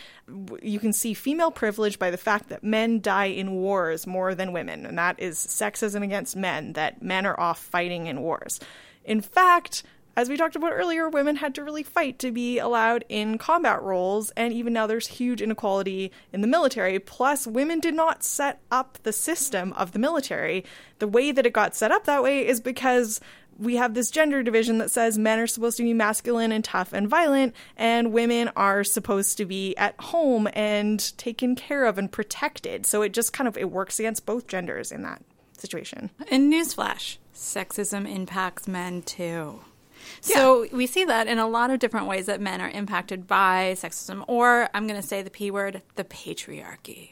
you can see female privilege by the fact that men die in wars more than women, and that is sexism against men, that men are off fighting in wars. In fact, as we talked about earlier, women had to really fight to be allowed in combat roles, and even now there's huge inequality in the military. Plus, women did not set up the system of the military. The way that it got set up that way is because we have this gender division that says men are supposed to be masculine and tough and violent, and women are supposed to be at home and taken care of and protected. So it just kind of it works against both genders in that situation.
And newsflash sexism impacts men too. So we see that in a lot of different ways that men are impacted by sexism, or I'm going to say the P word, the patriarchy.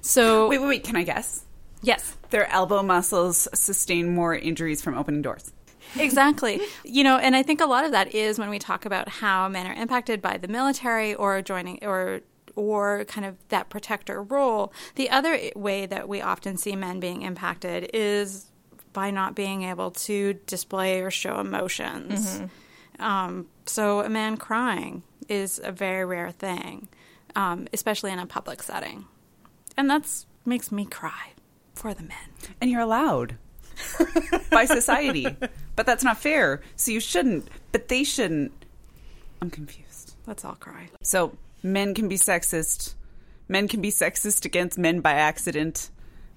So, [gasps]
Wait, wait, wait. Can I guess?
yes,
Their elbow muscles sustain more injuries from opening doors.
exactly. [laughs] you know, and I think a lot of that is when we talk about how men are impacted by the military or joining or or kind of that protector role. The other way that we often see men being impacted is by not being able to display or show emotions. Um, so a man crying is a very rare thing, um, especially in a public setting, and that's makes me cry for the men.
And you're allowed by society. [laughs] But that's not fair. So you shouldn't. But they shouldn't. I'm confused.
Let's all cry.
So men can be sexist. Men can be sexist against men by accident.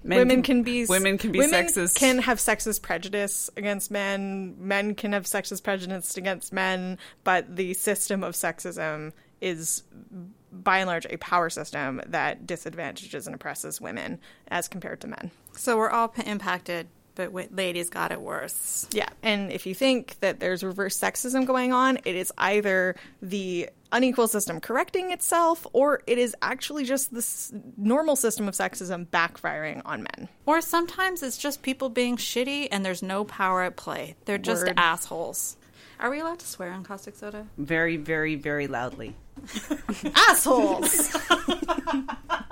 Men
women can, be
women can be
women
sexist.
can have sexist prejudice against men men can have sexist prejudice against men but the system of sexism is by and large a power system that disadvantages and oppresses women as compared to men
So we're all p- impacted, but w- ladies got it worse.
yeah and if you think that there's reverse sexism going on it is either the unequal system correcting itself or it is actually just this normal system of sexism backfiring on men
Or sometimes it's just people being shitty and there's no power at play. They're just
Word.
assholes. Are we allowed to swear on caustic soda?
very, very, very loudly. [laughs]
assholes [laughs]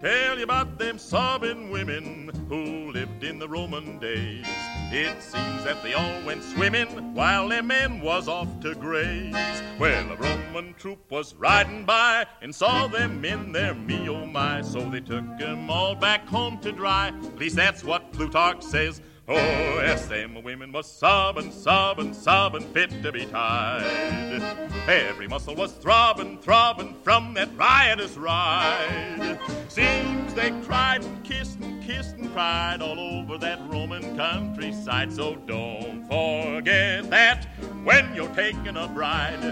Tell you about them sobbing women who lived in the Roman days. It seems that they all went swimming while their men was off to graze. Well, a Roman troop was riding by and saw them in their me oh my. So they took 'em all back home to dry. At least that's what Plutarch says. Oh, yes, them women was sobbing, sobbing, sobbing, fit to be tied. Every muscle was throbbing, throbbing from that riotous ride. Seems they cried and kissed and kissed and cried all over that Roman countryside. So don't forget that when you're taking a bride,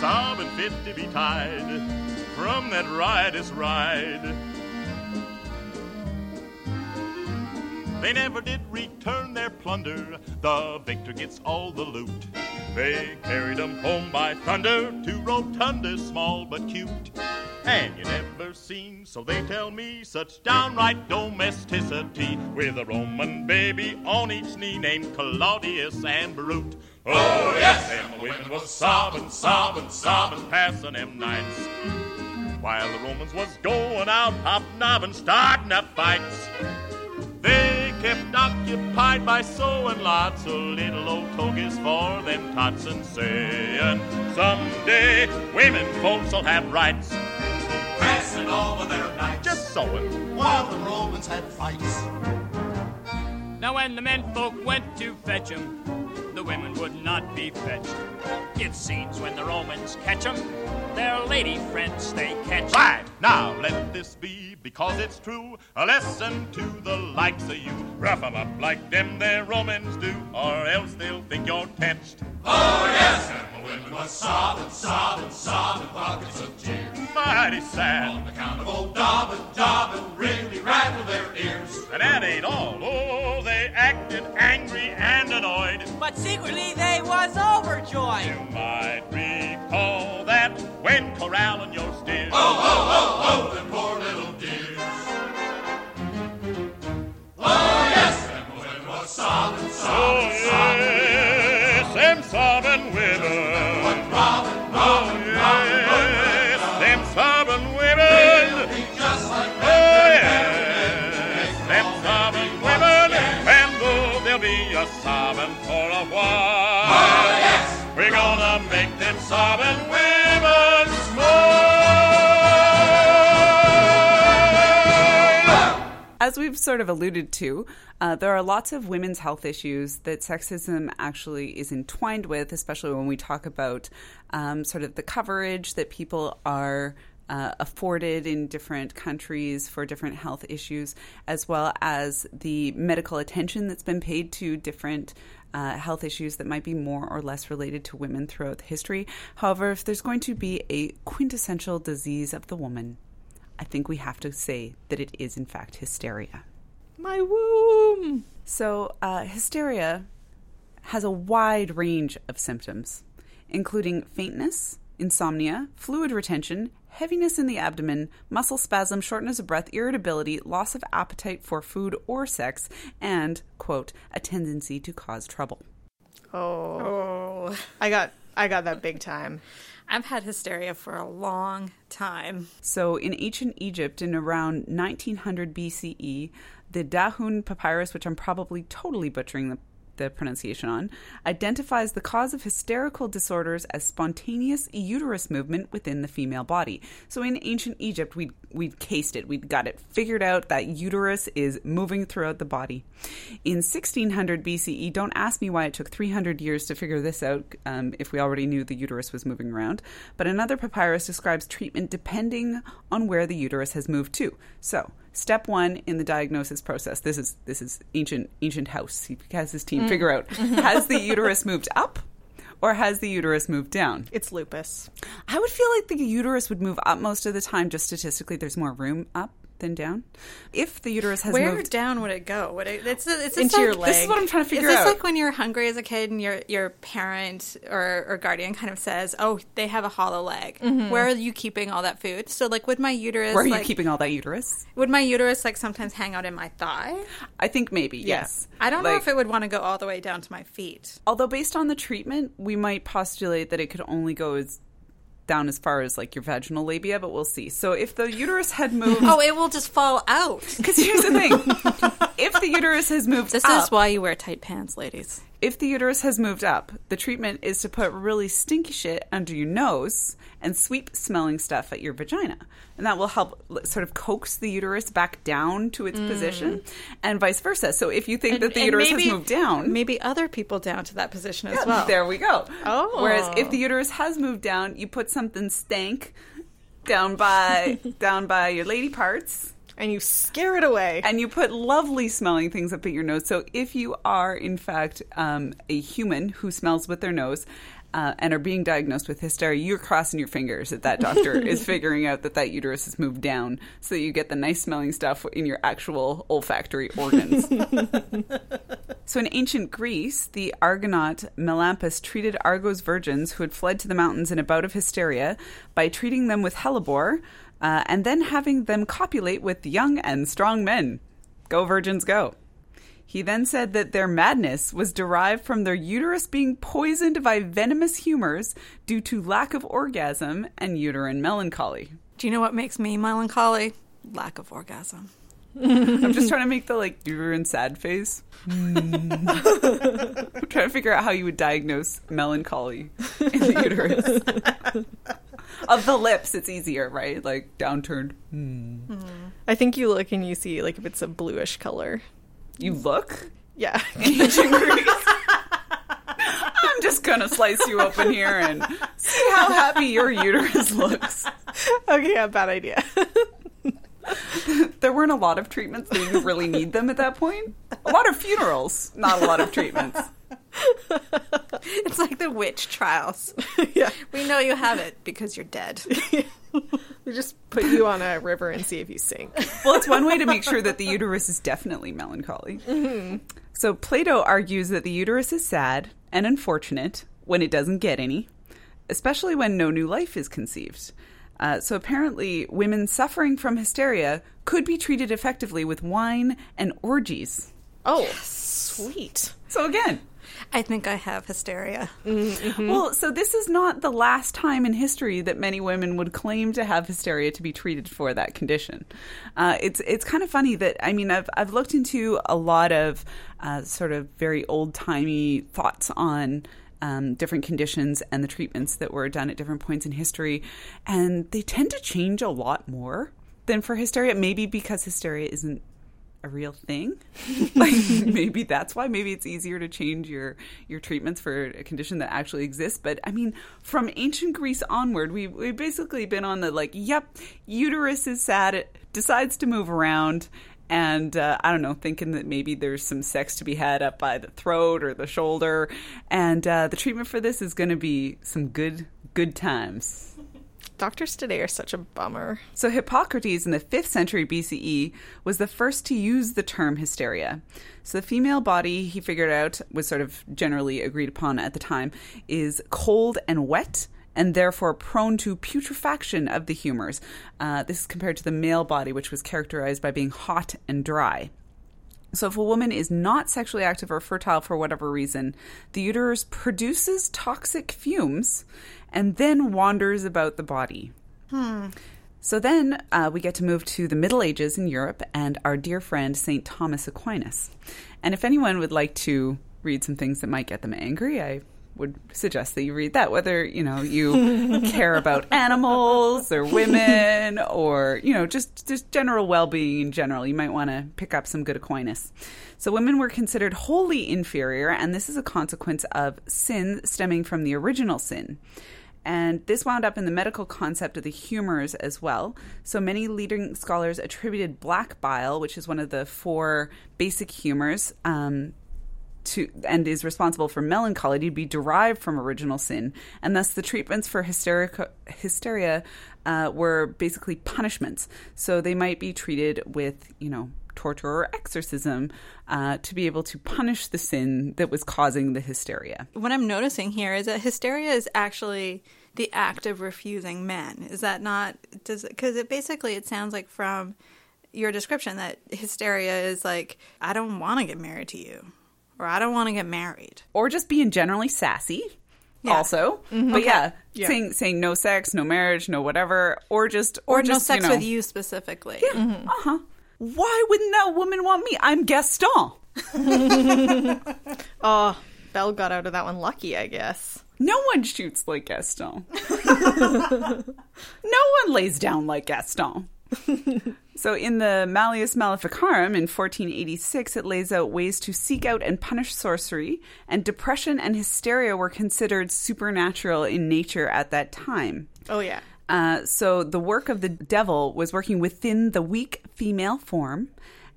sobbing fit to be tied from that riotous ride. They never did return their plunder. The victor gets all the loot. They carried 'em home by thunder to rotundas small but cute. And you never seen, so they tell me, such downright domesticity with a Roman baby on each knee named Claudius and Brute. Oh, yes, them women was sobbing, sobbing, sobbing, passing them nights. While the Romans was going out hobnobbing, starting up fights. They kept occupied by sewing lots of little old togas for them tots and saying, Someday women folks will have rights.
Passing over their nights
Just sewing.
while the Romans had fights.
Now, when the men folk went to fetch 'em, the women would not be fetched. It seems when the Romans catch 'em, their lady friends they catch.
Right, now let this be, because it's true, a lesson to the likes of you. Rough 'em up like them there Romans do, or else they'll think you're tetched.
Oh, yes, and the women was sobbing, sobbing, sobbing pockets of tears.
Mighty sad.
The count of old Dobbin, Dobbin really rattled their ears.
And that ain't all. Oh, they acted angry and annoyed.
But secretly they was overjoyed.
You might recall that when corralling your steers.
Oh, oh, oh, oh, them poor little Oh, yes,
them women. Oh, them women.
just like
Oh, them women. And though they'll be a sobbing for a while,
Oh, yes.
we're gonna make them sobbing
As we've sort of alluded to, uh, there are lots of women's health issues that sexism actually is entwined with, especially when we talk about um, sort of the coverage that people are uh, afforded in different countries for different health issues, as well as the medical attention that's been paid to different. Uh, health issues that might be more or less related to women throughout history. However, if there's going to be a quintessential disease of the woman, I think we have to say that it is, in fact, hysteria.
My womb.
So, uh, hysteria has a wide range of symptoms, including faintness, insomnia, fluid retention, heaviness in the abdomen, muscle spasm, shortness of breath, irritability, loss of appetite for food or sex, and, quote, a tendency to cause trouble.
Oh,
Oh,
I got I got that big time.
I've had hysteria for a long time.
So, in ancient Egypt, in around 1900 BCE, the Dahun papyrus, which I'm probably totally butchering the, the pronunciation on, identifies the cause of hysterical disorders as spontaneous uterus movement within the female body. So, in ancient Egypt, we'd, we'd cased it, we'd got it figured out that uterus is moving throughout the body. In 1600 BCE, don't ask me why it took 300 years to figure this out um, if we already knew the uterus was moving around. But another papyrus describes treatment depending on where the uterus has moved to. So, step one in the diagnosis process. This is this is ancient ancient house. He has his team mm. figure out [laughs] has the uterus moved up or has the uterus moved down.
It's lupus.
I would feel like the uterus would move up most of the time. Just statistically, there's more room up than down. If the uterus has
Where
moved
down would it go? Would it? It's it's
Into
like,
your
this is what I'm trying to figure out.
Is this
out.
like when you're hungry as a kid and your your parent or, or guardian kind of says, "Oh, they have a hollow leg. Mm-hmm. Where are you keeping all that food?" So, like, would my uterus?
Where are you
like,
keeping all that uterus?
Would my uterus like sometimes hang out in my thigh?
I think maybe yes.
I don't know if it would want to go all the way down to my feet.
Although based on the treatment, we might postulate that it could only go as down as far as like your vaginal labia, but we'll see. So if the uterus had moved,
Oh, it will just fall out.
because here's the thing: [laughs] if the uterus has moved
This
up,
is why you wear tight pants, ladies.
If the uterus has moved up, the treatment is to put really stinky shit under your nose and sweep smelling stuff at your vagina. And that will help sort of coax the uterus back down to its mm. position and vice versa. So if you think that the uterus
maybe-
has moved down,
Maybe other people down to that position as well.
there we go.
Oh.
Whereas if the uterus has moved down, you put something stank down by [laughs] down by your lady parts
And you scare it away.
and you put lovely smelling things up at your nose. So if you are in fact um, a human who smells with their nose. Uh, and are being diagnosed with hysteria, you're crossing your fingers that that doctor [laughs] is figuring out that that uterus has moved down so that you get the nice smelling stuff in your actual olfactory organs. [laughs] So in ancient Greece, the Argonaut Melampus treated Argos virgins who had fled to the mountains in a bout of hysteria by treating them with hellebore uh, and then having them copulate with young and strong men. Go, virgins, go. He then said that their madness was derived from their uterus being poisoned by venomous humors due to lack of orgasm and uterine melancholy.
Do you know what makes me melancholy? Lack of orgasm.
I'm just trying to make the like uterine sad face. I'm [laughs] trying to figure out how you would diagnose melancholy in the uterus. [laughs] [laughs] of the lips, it's easier, right? Like downturned. Mm-hmm.
I think you look and you see like if it's a bluish color.
You look.
Yeah. [laughs]
I'm just gonna slice you open here and see how happy your uterus looks.
okay, yeah, bad idea.
There weren't a lot of treatments. They didn't really need them at that point. A lot of funerals, not a lot of treatments. [laughs]
It's like the witch trials. [laughs]
yeah.
We know you have it because you're dead. [laughs]
We just put you on a river and see if you sink.
Well, it's one way to make sure that the uterus is definitely melancholy. So Plato argues that the uterus is sad and unfortunate when it doesn't get any, especially when no new life is conceived. Uh, so apparently, women suffering from hysteria could be treated effectively with wine and orgies.
Oh, sweet.
So again,
I think I have hysteria.
Well, so this is not the last time in history that many women would claim to have hysteria to be treated for that condition. Uh, it's it's kind of funny that I mean I've I've looked into a lot of uh, sort of very old timey thoughts on. Um, different conditions and the treatments that were done at different points in history, and they tend to change a lot more than for hysteria. Maybe because hysteria isn't a real thing. [laughs] like maybe that's why. Maybe it's easier to change your your treatments for a condition that actually exists. But I mean, from ancient Greece onward, we we've basically been on the like, yep, uterus is sad. It decides to move around. And uh, I don't know, thinking that maybe there's some sex to be had up by the throat or the shoulder, and uh, the treatment for this is going to be some good good times.
Doctors today are such a bummer.
So Hippocrates in the 5th century BCE was the first to use the term hysteria. So the female body, he figured out, was sort of generally agreed upon at the time, is cold and wet and therefore prone to putrefaction of the humors. Uh, this is compared to the male body, which was characterized by being hot and dry. So, if a woman is not sexually active or fertile for whatever reason, the uterus produces toxic fumes and then wanders about the body. So then uh, we get to move to the Middle Ages in Europe and our dear friend St. Thomas Aquinas. And if anyone would like to read some things that might get them angry, I would suggest that you read that, whether, you know, you [laughs] care about animals or women or, you know, just, just general well-being in general. You might want to pick up some good Aquinas. So women were considered wholly inferior, and this is a consequence of sin stemming from the original sin. And this wound up in the medical concept of the humors as well. So many leading scholars attributed black bile, which is one of the four basic humors, um, to and is responsible for melancholy to be derived from original sin, and thus the treatments for hysterica, hysteria uh, were basically punishments. So they might be treated with, you know, torture or exorcism uh, to be able to punish the sin that was causing the hysteria.
What I'm noticing here is that hysteria is actually the act of refusing men. Is that not? Does because it basically it sounds like from your description that hysteria is like I don't want to get married to you, or I don't want to get married.
or just being generally sassy.
Yeah.
Also, but yeah,
Yeah.
saying saying no sex, no marriage, no whatever, or just
Or,
or,
no
just
sex
you know,
with you specifically. Yeah.
Uh huh. Why wouldn't that woman want me? I'm Gaston. [laughs]
Oh, Belle got out of that one lucky, I guess.
No one shoots like Gaston. [laughs] no one lays down like Gaston. [laughs] so, in the Malleus Maleficarum in 1486, it lays out ways to seek out and punish sorcery, and depression and hysteria were considered supernatural in nature at that time.
Oh, yeah.
Uh, so, the work of the devil was working within the weak female form,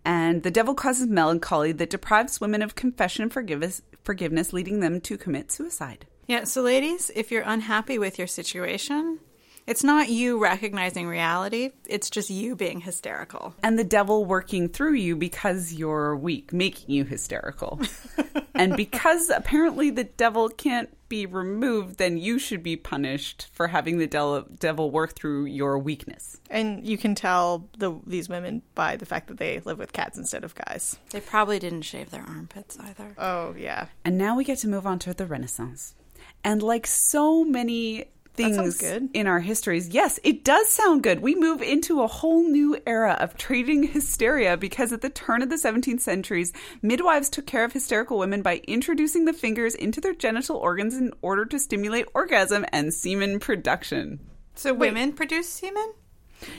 and the devil causes melancholy that deprives women of confession and forgiveness, forgiveness leading them to commit suicide.
Yeah, so ladies, if you're unhappy with your situation, it's not you recognizing reality, it's just you being hysterical.
and the devil working through you because you're weak, making you hysterical. [laughs] and because apparently the devil can't be removed, then you should be punished for having the del- devil work through your weakness.
And you can tell the these women by the fact that they live with cats instead of guys.
They probably didn't shave their armpits either.
Oh, yeah.
And now we get to move on to the Renaissance. And like so many things in our histories, yes, it does sound good. We move into a whole new era of treating [laughs] hysteria because at the turn of the 17th centuries, midwives took care of hysterical women by introducing the fingers into their genital organs in order to stimulate orgasm and semen production.
So women produce semen?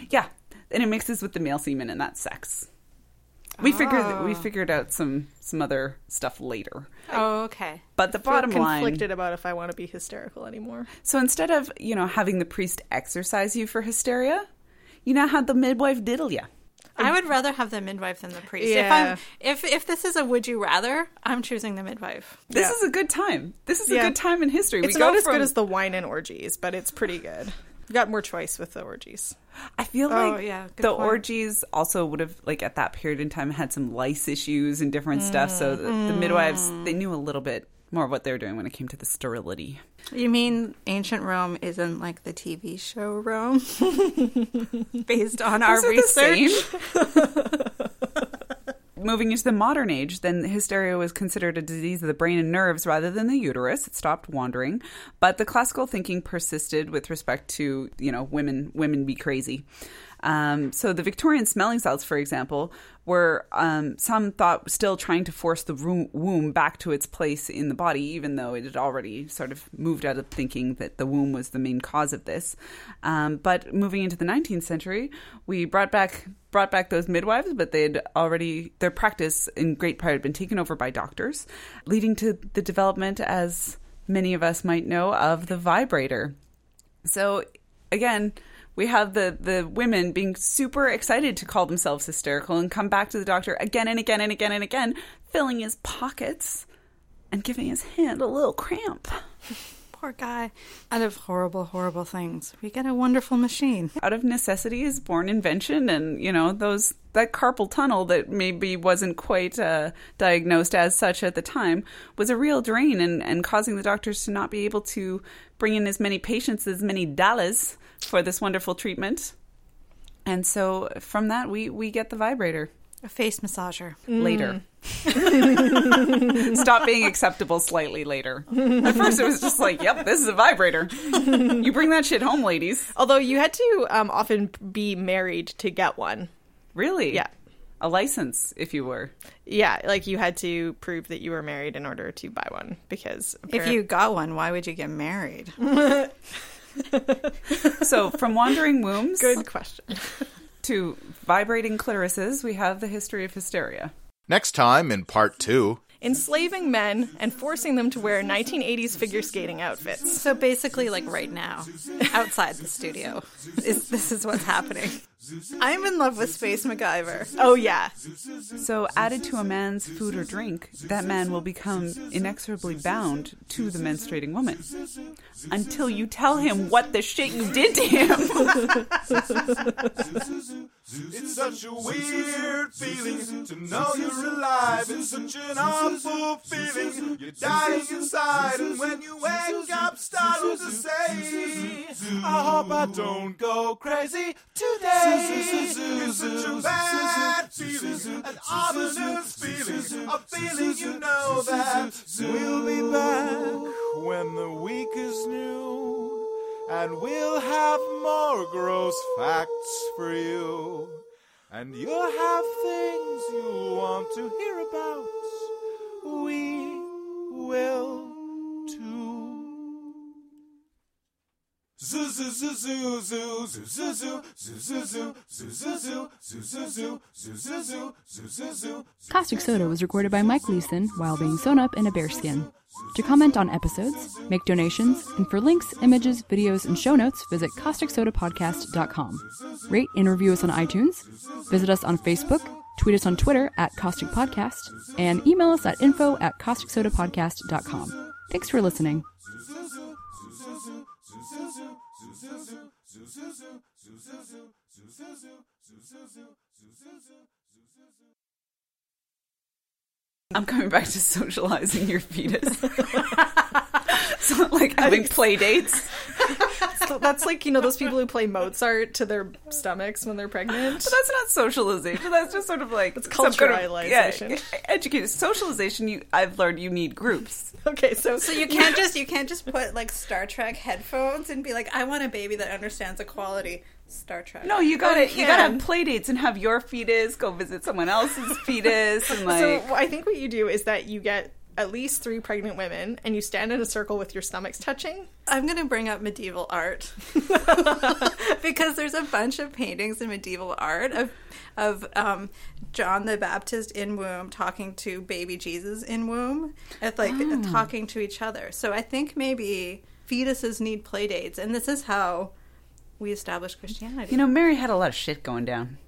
Yeah, and it mixes with the male semen, and that's sex. We figured we ah. figured out some some other stuff later.
Oh, okay.
But the
Feel
bottom line
conflicted about if I want to be hysterical anymore.
So instead of, you know, having the priest exercise you for hysteria, you now had the midwife diddle you.
I would rather have the midwife than the priest. If
Yeah.
I'm if if this is a would you rather, I'm choosing the midwife.
This
Yeah.
is a good time. This is a good time in history.
It's
we
not
go
as
from,
good as the wine and orgies, but it's pretty good. You got more choice with the orgies.
I feel
Oh,
like
yeah,
the
point.
orgies also would have like at that period in time had some lice issues and different stuff. So the, the mm. midwives they knew a little bit more of what they were doing when it came to the sterility.
You mean ancient Rome isn't like the TV show Rome? [laughs] Based on our
Those are the
research. [laughs]
Moving into the modern age, then hysteria was considered a disease of the brain and nerves rather than the uterus. It stopped wandering, but the classical thinking persisted with respect to you know women women be crazy. Um, so the Victorian smelling salts, for example, were um, some thought still trying to force the womb back to its place in the body, even though it had already sort of moved out of thinking that the womb was the main cause of this. Um, but moving into the 19th century, we brought back brought back those midwives, but they had already their practice in great part had been taken over by doctors, leading to the development, as many of us might know, of the vibrator. So again, we have the the women being super excited to call themselves hysterical and come back to the doctor again and again and again and again, filling his pockets and giving his hand a little cramp. [laughs]
Poor guy. Out of horrible, horrible things, we get a wonderful machine.
Out of necessity is born invention, and you know those that carpal tunnel that maybe wasn't quite uh, diagnosed as such at the time was a real drain and, and causing the doctors to not be able to bring in as many patients as many dollars for this wonderful treatment. And so from that we we get the vibrator
A face massager.
later. [laughs] Stop being acceptable slightly later. At first, it was just like, "Yep, this is a vibrator." you bring that shit home, ladies.
Although you had to um, often be married to get one.
Really?
Yeah.
A license, if you were.
Yeah, like you had to prove that you were married in order to buy one because
If you got one, why would you get married? [laughs] [laughs]
So, from wandering wombs
good question.
to vibrating clarises, we have the history of hysteria.
Next time in part two.
Enslaving men and forcing them to wear 1980s figure skating outfits.
So basically, like right now, outside the studio, is this is what's happening. I'm in love with Space MacGyver.
Oh yeah.
So, added to a man's food or drink, that man will become inexorably bound to the menstruating woman until you tell him what the shit you did to him. [laughs]
It's such a weird feeling to know you're alive. It's such an awful feeling. You're dying inside, and when you wake up, starting to say, I hope I don't go crazy today. It's such a bad feeling, an ominous feeling, you know that we'll be back when the week is new. And we'll have more gross facts for you. And you'll have things you want to hear about. We will
Caustic Soda was recorded by Mike Leeson while being sewn up in a bearskin. To comment on episodes, make donations, and for links, images, videos, and show notes, visit causticsodapodcast.com. Rate and review us on iTunes, visit us on Facebook, tweet us on Twitter at Caustic Podcast, and email us at info at causticsodapodcast.com. Thanks for listening zoo zoo zoo zoo zoo zoo zoo zoo zoo zoo zoo zoo zoo zoo zoo zoo
I'm coming back to socializing your fetus. [laughs] so, like having play dates. [laughs]
So that's like, you know, those people who play Mozart to their stomachs when they're pregnant.
But that's not socialization. That's just sort of like it's
culturalization.
yeah, educated socialization. You, I've learned you need groups.
Okay, so
So you can't just you can't just put like Star Trek headphones and be like, I want a baby that understands equality. Star Trek.
No, you got
Oh,
to
you
you got to have play dates and have your fetus go visit someone else's [laughs] fetus and like.
So I think what you do is that you get at least three pregnant women and you stand in a circle with your stomachs touching.
I'm going to bring up medieval art [laughs] because there's a bunch of paintings in medieval art of of um, John the Baptist in womb talking to baby Jesus in womb, at like talking to each other. So I think maybe fetuses need play dates, and this is how we establish Christianity.
you know, Mary had a lot of shit going down.